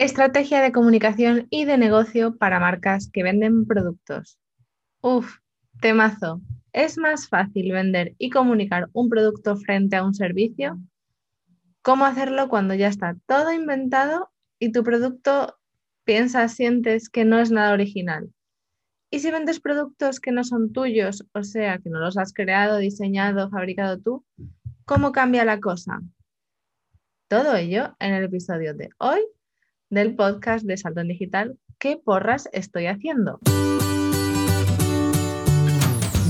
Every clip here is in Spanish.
Estrategia de comunicación y de negocio para marcas que venden productos. Uf, temazo. ¿Es más fácil vender y comunicar un producto frente a un servicio? ¿Cómo hacerlo cuando ya está todo inventado y tu producto piensas, sientes que no es nada original? ¿Y si vendes productos que no son tuyos, o sea, que no los has creado, diseñado, fabricado tú? ¿Cómo cambia la cosa? Todo ello en el episodio de hoy del podcast de Salto en Digital, ¿qué porras estoy haciendo?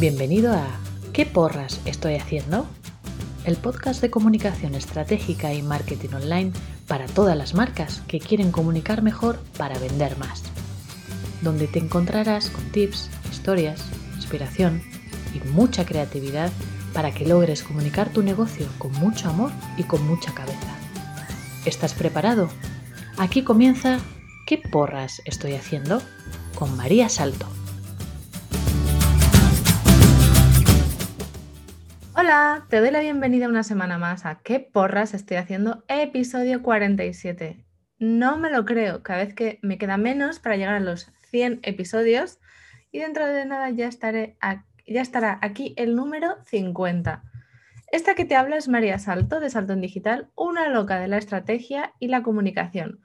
Bienvenido a ¿Qué porras estoy haciendo? El podcast de comunicación estratégica y marketing online para todas las marcas que quieren comunicar mejor para vender más. Donde te encontrarás con tips, historias, inspiración y mucha creatividad para que logres comunicar tu negocio con mucho amor y con mucha cabeza. ¿Estás preparado? Aquí comienza ¿Qué porras estoy haciendo? con María Salto. Hola, te doy la bienvenida una semana más a ¿Qué porras estoy haciendo? Episodio 47. No me lo creo, cada vez que me queda menos para llegar a los 100 episodios y dentro de nada ya, ya estará aquí el número 50. Esta que te habla es María Salto de Salto en Digital, una loca de la estrategia y la comunicación.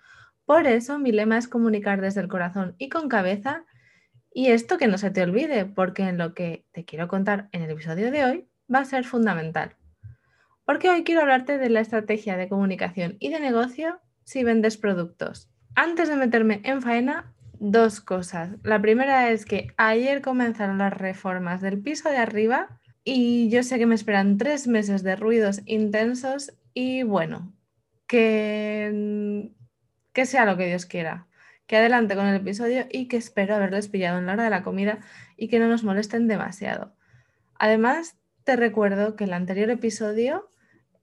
Por eso mi lema es comunicar desde el corazón y con cabeza. Y esto que no se te olvide, porque en lo que te quiero contar en el episodio de hoy va a ser fundamental. Porque hoy quiero hablarte de la estrategia de comunicación y de negocio si vendes productos. Antes de meterme en faena, dos cosas. La primera es que ayer comenzaron las reformas del piso de arriba y yo sé que me esperan tres meses de ruidos intensos y bueno, que, que sea lo que Dios quiera. Que adelante con el episodio y que espero haberles pillado en la hora de la comida y que no nos molesten demasiado. Además, te recuerdo que el anterior episodio,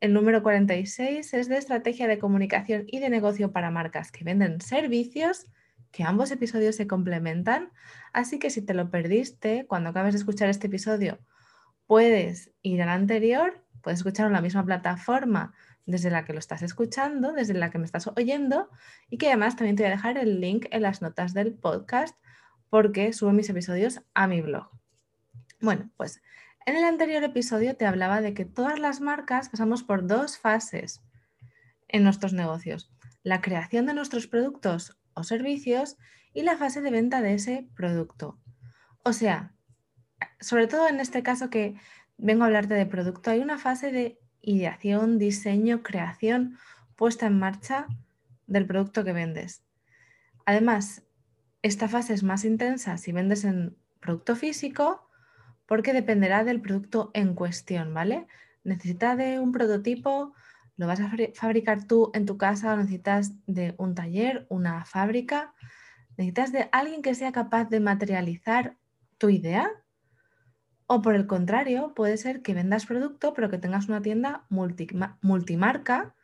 el número 46, es de estrategia de comunicación y de negocio para marcas que venden servicios, que ambos episodios se complementan. Así que si te lo perdiste cuando acabes de escuchar este episodio puedes ir al anterior, puedes escuchar en la misma plataforma desde la que lo estás escuchando, desde la que me estás oyendo y que además también te voy a dejar el link en las notas del podcast porque subo mis episodios a mi blog. Bueno, pues en el anterior episodio te hablaba de que todas las marcas pasamos por dos fases en nuestros negocios. La creación de nuestros productos o servicios y la fase de venta de ese producto. O sea, sobre todo en este caso que vengo a hablarte de producto, hay una fase de ideación, diseño, creación, puesta en marcha del producto que vendes. Además, esta fase es más intensa si vendes en producto físico porque dependerá del producto en cuestión, ¿vale? Necesitas de un prototipo, lo vas a fabricar tú en tu casa o necesitas de un taller, una fábrica, necesitas de alguien que sea capaz de materializar tu idea o por el contrario, puede ser que vendas producto, pero que tengas una tienda multimarca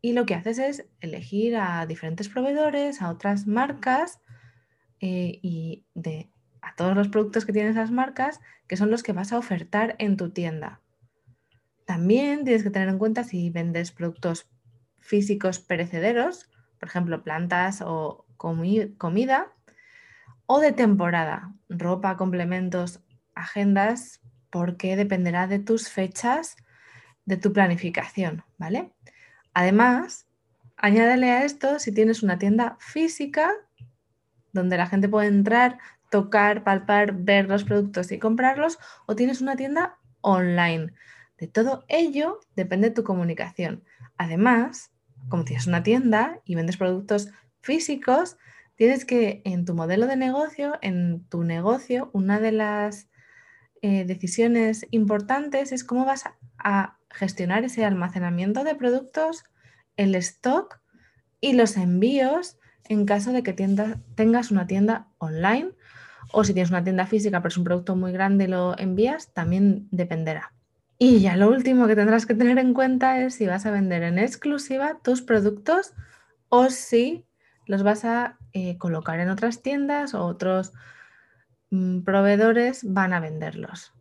y lo que haces es elegir a diferentes proveedores, a otras marcas eh, y de, a todos los productos que tienen esas marcas, que son los que vas a ofertar en tu tienda. También tienes que tener en cuenta si vendes productos físicos perecederos, por ejemplo, plantas o comida, o de temporada, ropa, complementos agendas porque dependerá de tus fechas, de tu planificación, ¿vale? Además, añádele a esto si tienes una tienda física donde la gente puede entrar, tocar, palpar, ver los productos y comprarlos, o tienes una tienda online. De todo ello depende tu comunicación. Además, como tienes una tienda y vendes productos físicos, tienes que en tu modelo de negocio, en tu negocio, una de las eh, decisiones importantes es cómo vas a, gestionar ese almacenamiento de productos, el stock y los envíos en caso de que tengas una tienda online o si tienes una tienda física pero es un producto muy grande y lo envías, también dependerá. Y ya lo último que tendrás que tener en cuenta es si vas a vender en exclusiva tus productos o si los vas a eh, colocar en otras tiendas o otros proveedores van a venderlos.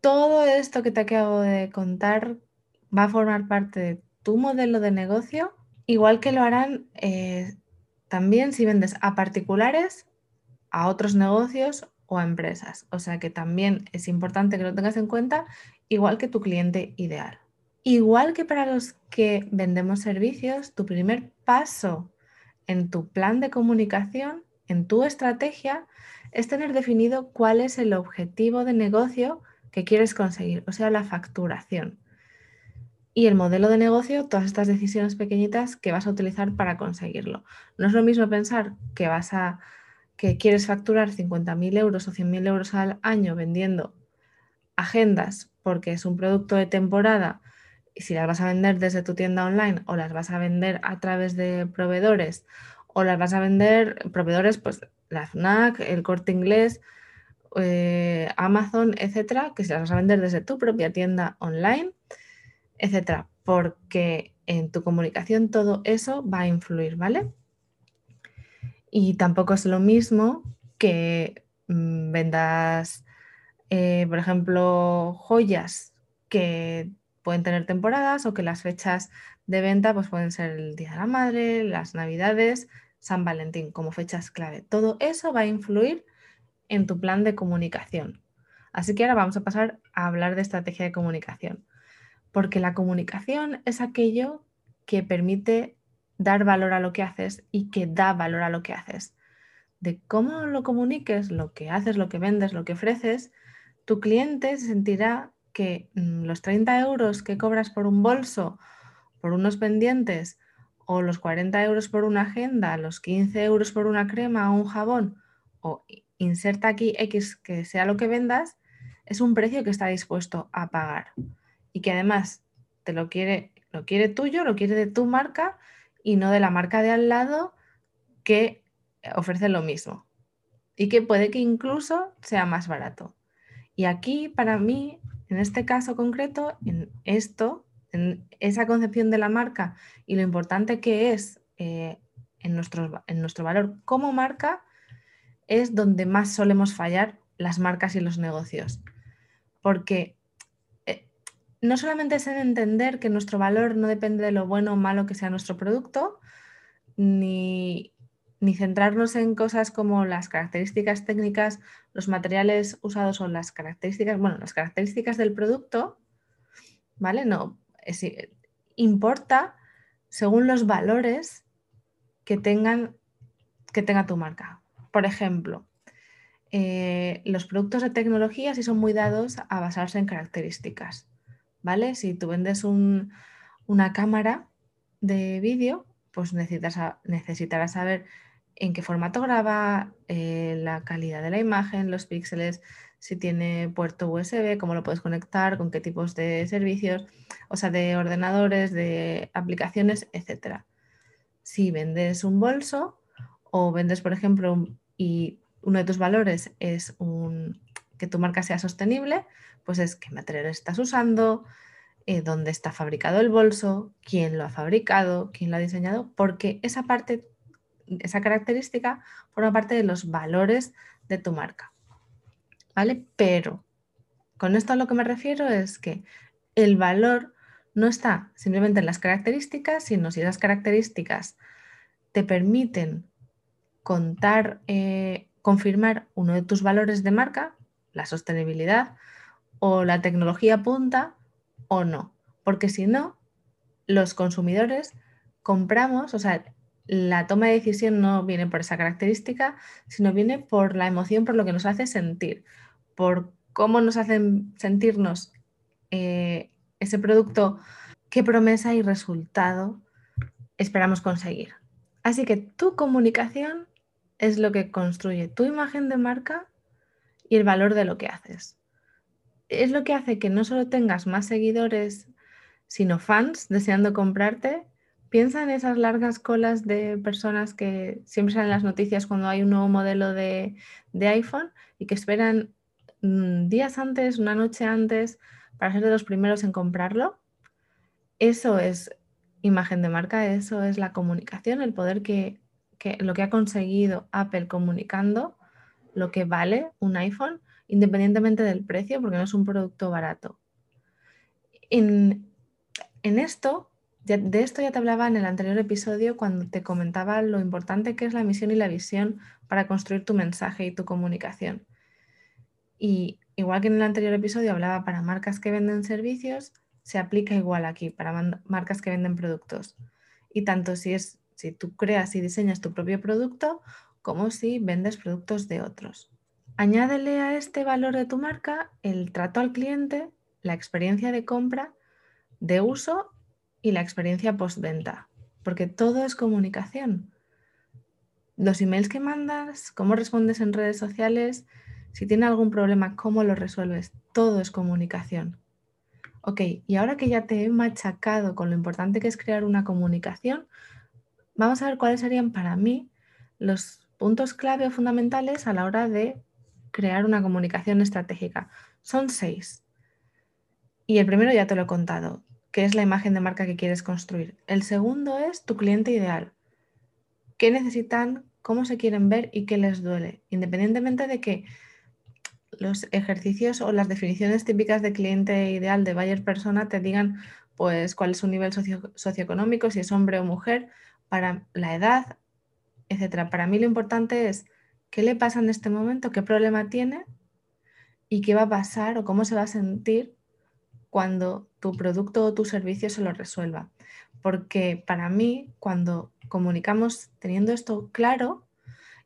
Todo esto que te acabo de contar va a formar parte de tu modelo de negocio, igual que lo harán eh, también si vendes a particulares, a otros negocios o a empresas. O sea que también es importante que lo tengas en cuenta, igual que tu cliente ideal. Igual que para los que vendemos servicios, tu primer paso en tu plan de comunicación, en tu estrategia, es tener definido cuál es el objetivo de negocio que quieres conseguir, o sea, la facturación. Y el modelo de negocio, todas estas decisiones pequeñitas que vas a utilizar para conseguirlo. No es lo mismo pensar que vas a que quieres facturar 50.000 euros o 100.000 euros al año vendiendo agendas porque es un producto de temporada y si las vas a vender desde tu tienda online o las vas a vender a través de proveedores o las vas a vender proveedores, pues la FNAC, el corte inglés, eh, Amazon, etcétera, que si las vas a vender desde tu propia tienda online, etcétera, porque en tu comunicación todo eso va a influir, ¿vale? Y tampoco es lo mismo que mm, vendas, eh, por ejemplo, joyas que pueden tener temporadas o que las fechas de venta pues pueden ser el Día de la Madre, las Navidades, San Valentín como fechas clave. Todo eso va a influir en tu plan de comunicación. Así que ahora vamos a pasar a hablar de estrategia de comunicación, porque la comunicación es aquello que permite dar valor a lo que haces y que da valor a lo que haces. De cómo lo comuniques, lo que haces, lo que vendes, lo que ofreces, tu cliente se sentirá que mm, los 30 euros que cobras por un bolso, por unos pendientes, o los 40 euros por una agenda, los 15 euros por una crema o un jabón, o inserta aquí X que sea lo que vendas, es un precio que está dispuesto a pagar y que además te lo quiere, lo quiere tuyo, lo quiere de tu marca y no de la marca de al lado que ofrece lo mismo y que puede que incluso sea más barato. Y aquí para mí en este caso concreto, en esto, en esa concepción de la marca y lo importante que es eh, en, nuestro, en nuestro valor como marca, es donde más solemos fallar las marcas y los negocios. Porque eh, no solamente es en entender que nuestro valor no depende de lo bueno o malo que sea nuestro producto, ni, ni centrarnos en cosas como las características técnicas, los materiales usados o las características, bueno, las características del producto, ¿vale? No, importa según los valores que tengan que tenga tu marca. Por ejemplo, eh, los productos de tecnología sí son muy dados a basarse en características, ¿vale? Si tú vendes una cámara de vídeo, pues necesitas, necesitarás saber en qué formato graba, eh, la calidad de la imagen, los píxeles, si tiene puerto USB, cómo lo puedes conectar, con qué tipos de servicios, o sea, de ordenadores, de aplicaciones, etc. Si vendes un bolso o vendes, por ejemplo, y uno de tus valores es que tu marca sea sostenible, pues es qué material estás usando, eh, dónde está fabricado el bolso, quién lo ha fabricado, quién lo ha diseñado, porque esa parte esa característica forma parte de los valores de tu marca. ¿Vale? Pero con esto a lo que me refiero es que el valor no está simplemente en las características, sino si esas características te permiten contar, eh, confirmar uno de tus valores de marca, la sostenibilidad o la tecnología punta o no. Porque si no, los consumidores compramos, o sea, la toma de decisión no viene por esa característica, sino viene por la emoción, por lo que nos hace sentir, por cómo nos hacen sentirnos eh, ese producto, qué promesa y resultado esperamos conseguir. Así que tu comunicación es lo que construye tu imagen de marca y el valor de lo que haces. Es lo que hace que no solo tengas más seguidores, sino fans deseando comprarte Piensa en esas largas colas de personas que siempre salen en las noticias cuando hay un nuevo modelo de, iPhone y que esperan mm, días antes, una noche antes, para ser de los primeros en comprarlo. Eso es imagen de marca, eso es la comunicación, el poder que, lo que ha conseguido Apple comunicando, lo que vale un iPhone, independientemente del precio, porque no es un producto barato. En esto de esto ya te hablaba en el anterior episodio cuando te comentaba lo importante que es la misión y la visión para construir tu mensaje y tu comunicación. Y igual que en el anterior episodio hablaba para marcas que venden servicios, se aplica igual aquí para marcas que venden productos. Y tanto si es si tú creas y diseñas tu propio producto como si vendes productos de otros. Añádele a este valor de tu marca el trato al cliente, la experiencia de compra, de uso y la experiencia postventa, porque todo es comunicación. Los emails que mandas, cómo respondes en redes sociales, si tiene algún problema, cómo lo resuelves, todo es comunicación. Ok, y ahora que ya te he machacado con lo importante que es crear una comunicación, vamos a ver cuáles serían para mí los puntos clave o fundamentales a la hora de crear una comunicación estratégica. Son seis. Y el primero ya te lo he contado, que es la imagen de marca que quieres construir. El segundo es tu cliente ideal. ¿Qué necesitan? ¿Cómo se quieren ver y qué les duele? Independientemente de que los ejercicios o las definiciones típicas de cliente ideal de buyer persona te digan pues cuál es su nivel socioeconómico, si es hombre o mujer, para la edad, etcétera. Para mí lo importante es qué le pasa en este momento, qué problema tiene y qué va a pasar o cómo se va a sentir cuando tu producto o tu servicio se lo resuelva. Porque para mí, cuando comunicamos teniendo esto claro,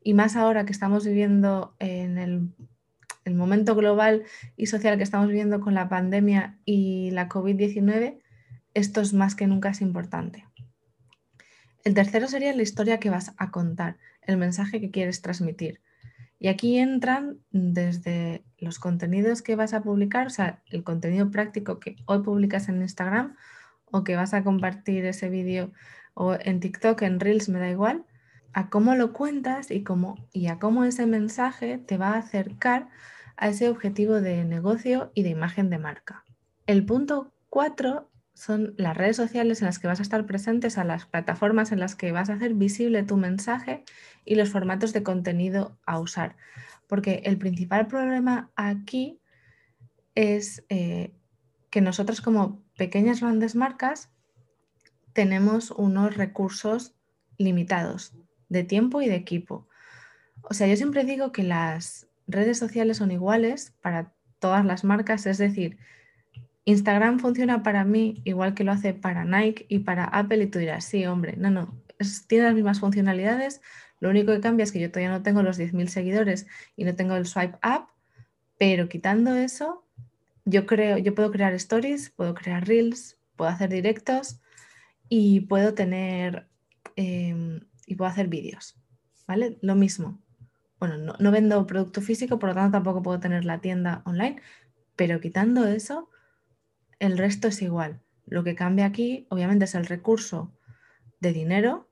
y más ahora que estamos viviendo en el, momento global y social que estamos viviendo con la pandemia y la COVID-19, esto es más que nunca es importante. El tercero sería la historia que vas a contar, el mensaje que quieres transmitir. Y aquí entran desde los contenidos que vas a publicar, o sea, el contenido práctico que hoy publicas en Instagram o que vas a compartir ese vídeo o en TikTok, en Reels, me da igual, a cómo lo cuentas y, cómo, y a cómo ese mensaje te va a acercar a ese objetivo de negocio y de imagen de marca. El punto cuatro son las redes sociales en las que vas a estar presentes, a las plataformas en las que vas a hacer visible tu mensaje y los formatos de contenido a usar. Porque el principal problema aquí es eh, que nosotros como pequeñas grandes marcas tenemos unos recursos limitados de tiempo y de equipo. O sea, yo siempre digo que las redes sociales son iguales para todas las marcas, es decir, Instagram funciona para mí igual que lo hace para Nike y para Apple y tú dirás, sí, hombre, no, no, tiene las mismas funcionalidades, lo único que cambia es que yo todavía no tengo los 10.000 seguidores y no tengo el swipe up, pero quitando eso, yo creo, yo puedo crear stories, puedo crear reels, puedo hacer directos y puedo tener em, y puedo hacer vídeos, ¿vale? Lo mismo. Bueno, no, no vendo producto físico, por lo tanto tampoco puedo tener la tienda online, pero quitando eso, el resto es igual. Lo que cambia aquí, obviamente, es el recurso de dinero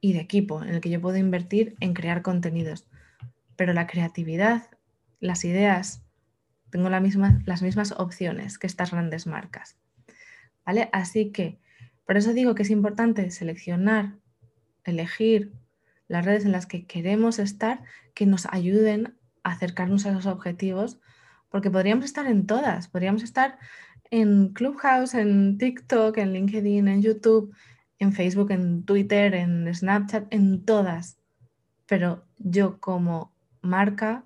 y de equipo en el que yo puedo invertir en crear contenidos. Pero la creatividad, las ideas, tengo las mismas opciones que estas grandes marcas. ¿Vale? Así que, por eso digo que es importante seleccionar, elegir las redes en las que queremos estar que nos ayuden a acercarnos a esos objetivos, porque podríamos estar en todas, podríamos estar en Clubhouse, en TikTok, en LinkedIn, en YouTube, en Facebook, en Twitter, en Snapchat, en todas. Pero yo como marca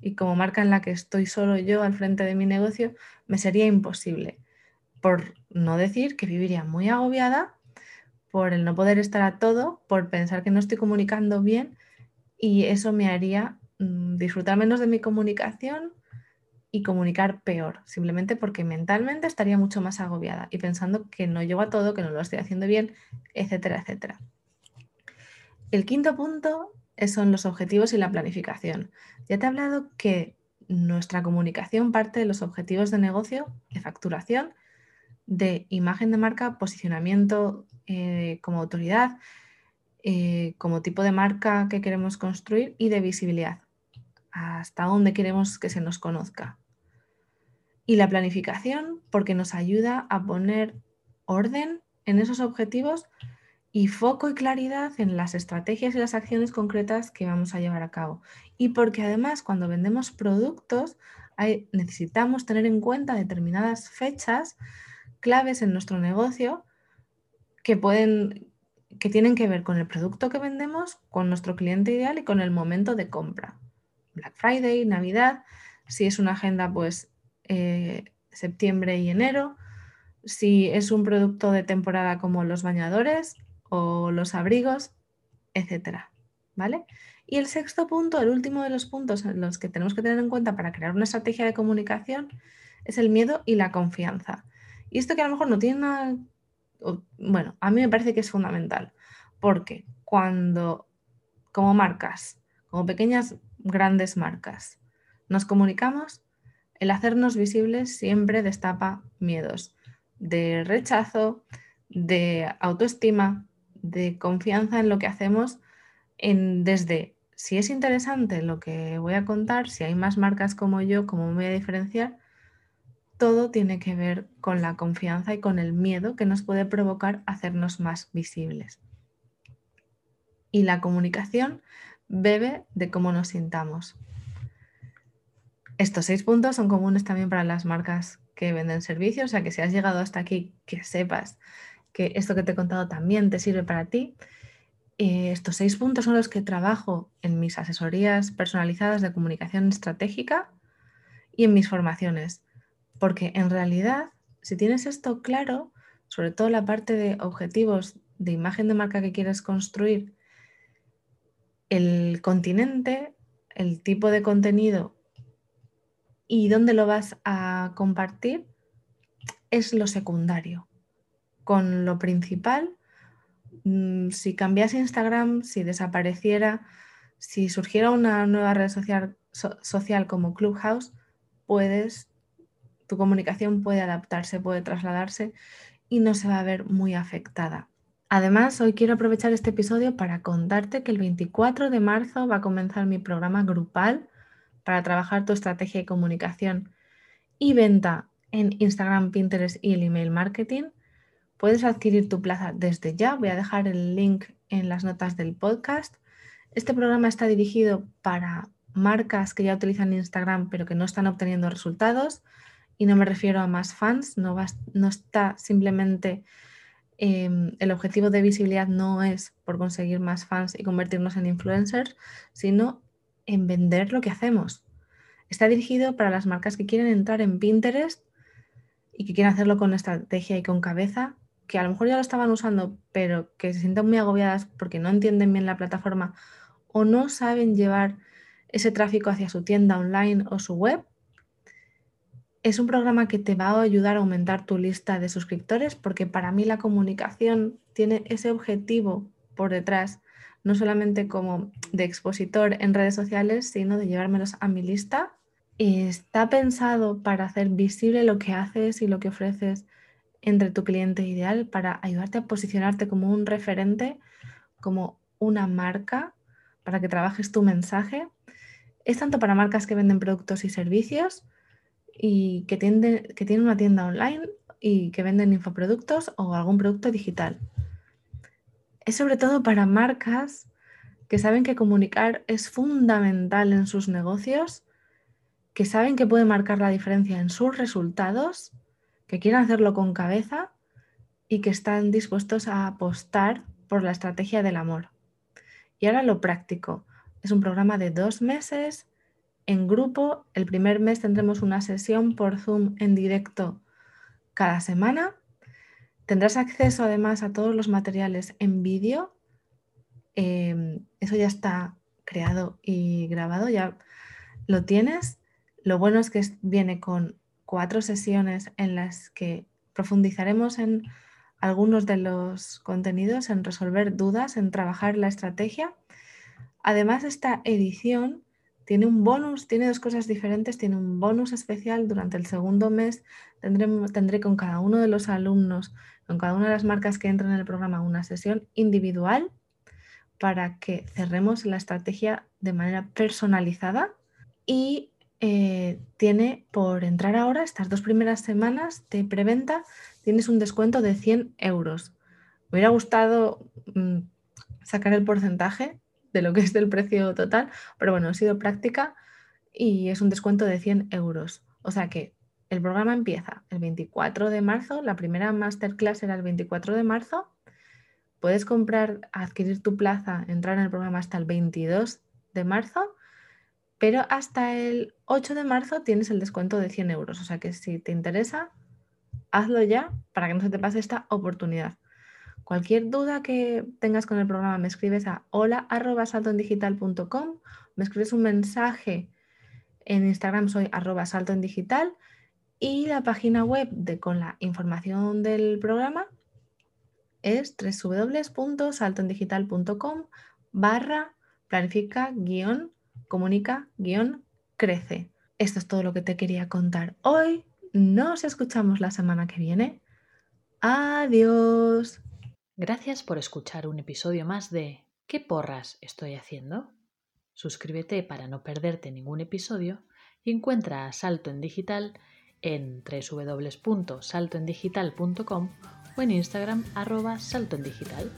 y como marca en la que estoy solo yo al frente de mi negocio, me sería imposible. Por no decir que viviría muy agobiada por el no poder estar a todo, por pensar que no estoy comunicando bien y eso me haría mm, disfrutar menos de mi comunicación, y comunicar peor, simplemente porque mentalmente estaría mucho más agobiada y pensando que no llego a todo, que no lo estoy haciendo bien, etcétera, etcétera. El quinto punto son los objetivos y la planificación. Ya te he hablado que nuestra comunicación parte de los objetivos de negocio, de facturación, de imagen de marca, posicionamiento eh, como autoridad, eh, como tipo de marca que queremos construir y de visibilidad, hasta dónde queremos que se nos conozca. Y la planificación porque nos ayuda a poner orden en esos objetivos y foco y claridad en las estrategias y las acciones concretas que vamos a llevar a cabo. Y porque además cuando vendemos productos necesitamos tener en cuenta determinadas fechas claves en nuestro negocio que pueden que tienen que ver con el producto que vendemos, con nuestro cliente ideal y con el momento de compra. Black Friday, Navidad, si es una agenda, pues eh, septiembre y enero. Si es un producto de temporada como los bañadores o los abrigos, etcétera. ¿Vale? Y el sexto punto, el último de los puntos en los que tenemos que tener en cuenta para crear una estrategia de comunicación, es el miedo y la confianza. Y esto que a lo mejor no tiene nada, bueno, a mí me parece que es fundamental, porque cuando como marcas, como pequeñas, grandes marcas, nos comunicamos, el hacernos visibles siempre destapa miedos de rechazo, de autoestima, de confianza en lo que hacemos, en, desde si es interesante lo que voy a contar, si hay más marcas como yo, cómo me voy a diferenciar, todo tiene que ver con la confianza y con el miedo que nos puede provocar hacernos más visibles. Y la comunicación bebe de cómo nos sintamos. Estos seis puntos son comunes también para las marcas que venden servicios, o sea que si has llegado hasta aquí, que sepas que esto que te he contado también te sirve para ti. Eh, estos seis puntos son los que trabajo en mis asesorías personalizadas de comunicación estratégica y en mis formaciones, porque en realidad, si tienes esto claro, sobre todo la parte de objetivos de imagen de marca que quieres construir, el continente, el tipo de contenido y dónde lo vas a compartir es lo secundario. Con lo principal, mm, si cambiase Instagram, si desapareciera, si surgiera una nueva red social, social como Clubhouse, puedes, tu comunicación puede adaptarse, puede trasladarse y no se va a ver muy afectada. Además, hoy quiero aprovechar este episodio para contarte que el 24 de marzo va a comenzar mi programa grupal para trabajar tu estrategia de comunicación y venta en Instagram, Pinterest y el email marketing. Puedes adquirir tu plaza desde ya. Voy a dejar el link en las notas del podcast. Este programa está dirigido para marcas que ya utilizan Instagram pero que no están obteniendo resultados. Y no me refiero a más fans, no, está simplemente em, el objetivo de visibilidad no es por conseguir más fans y convertirnos en influencers, sino en vender lo que hacemos. Está dirigido para las marcas que quieren entrar en Pinterest y que quieren hacerlo con estrategia y con cabeza, que a lo mejor ya lo estaban usando, pero que se sienten muy agobiadas porque no entienden bien la plataforma o no saben llevar ese tráfico hacia su tienda online o su web. Es un programa que te va a ayudar a aumentar tu lista de suscriptores porque para mí la comunicación tiene ese objetivo por detrás no solamente como de expositor en redes sociales, sino de llevármelos a mi lista. Está pensado para hacer visible lo que haces y lo que ofreces entre tu cliente ideal, para ayudarte a posicionarte como un referente, como una marca, para que trabajes tu mensaje. Es tanto para marcas que venden productos y servicios y que, que tienen una tienda online y que venden infoproductos o algún producto digital es sobre todo para marcas que saben que comunicar es fundamental en sus negocios, que saben que puede marcar la diferencia en sus resultados, que quieren hacerlo con cabeza y que están dispuestos a apostar por la estrategia del amor. Y ahora lo práctico. Es un programa de dos meses en grupo. El primer mes tendremos una sesión por Zoom en directo cada semana Tendrás acceso además a todos los materiales en vídeo. Em, eso ya está creado y grabado, ya lo tienes. Lo bueno es que viene con cuatro sesiones en las que profundizaremos en algunos de los contenidos, en resolver dudas, en trabajar la estrategia. Además, esta edición tiene un bonus, tiene dos cosas diferentes, tiene un bonus especial durante el segundo mes. Tendré, tendré con cada uno de los alumnos, con cada una de las marcas que entran en el programa, una sesión individual para que cerremos la estrategia de manera personalizada y eh, tiene por entrar ahora, estas dos primeras semanas de preventa, tienes un descuento de 100 euros. Me hubiera gustado mm, sacar el porcentaje, de lo que es del precio total, pero bueno, ha sido práctica y es un descuento de 100 euros. O sea que el programa empieza el 24 de marzo, la primera masterclass era el 24 de marzo Puedes comprar, adquirir tu plaza, entrar en el programa hasta el 22 de marzo, pero hasta el 8 de marzo tienes el descuento de 100 euros. O sea que si te interesa, hazlo ya para que no se te pase esta oportunidad. Cualquier duda que tengas con el programa me escribes a hola.saltoendigital.com, me escribes un mensaje en Instagram, soy arroba saltoendigital y la página web de, con la información del programa es www.saltoendigital.com barra planifica guion comunica guion crece. Esto es todo lo que te quería contar hoy. Nos escuchamos la semana que viene. Adiós. Gracias por escuchar un episodio más de ¿Qué porras estoy haciendo? Suscríbete para no perderte ningún episodio y encuentra a Salto en Digital en www.saltoendigital.com o en Instagram arroba saltoendigital.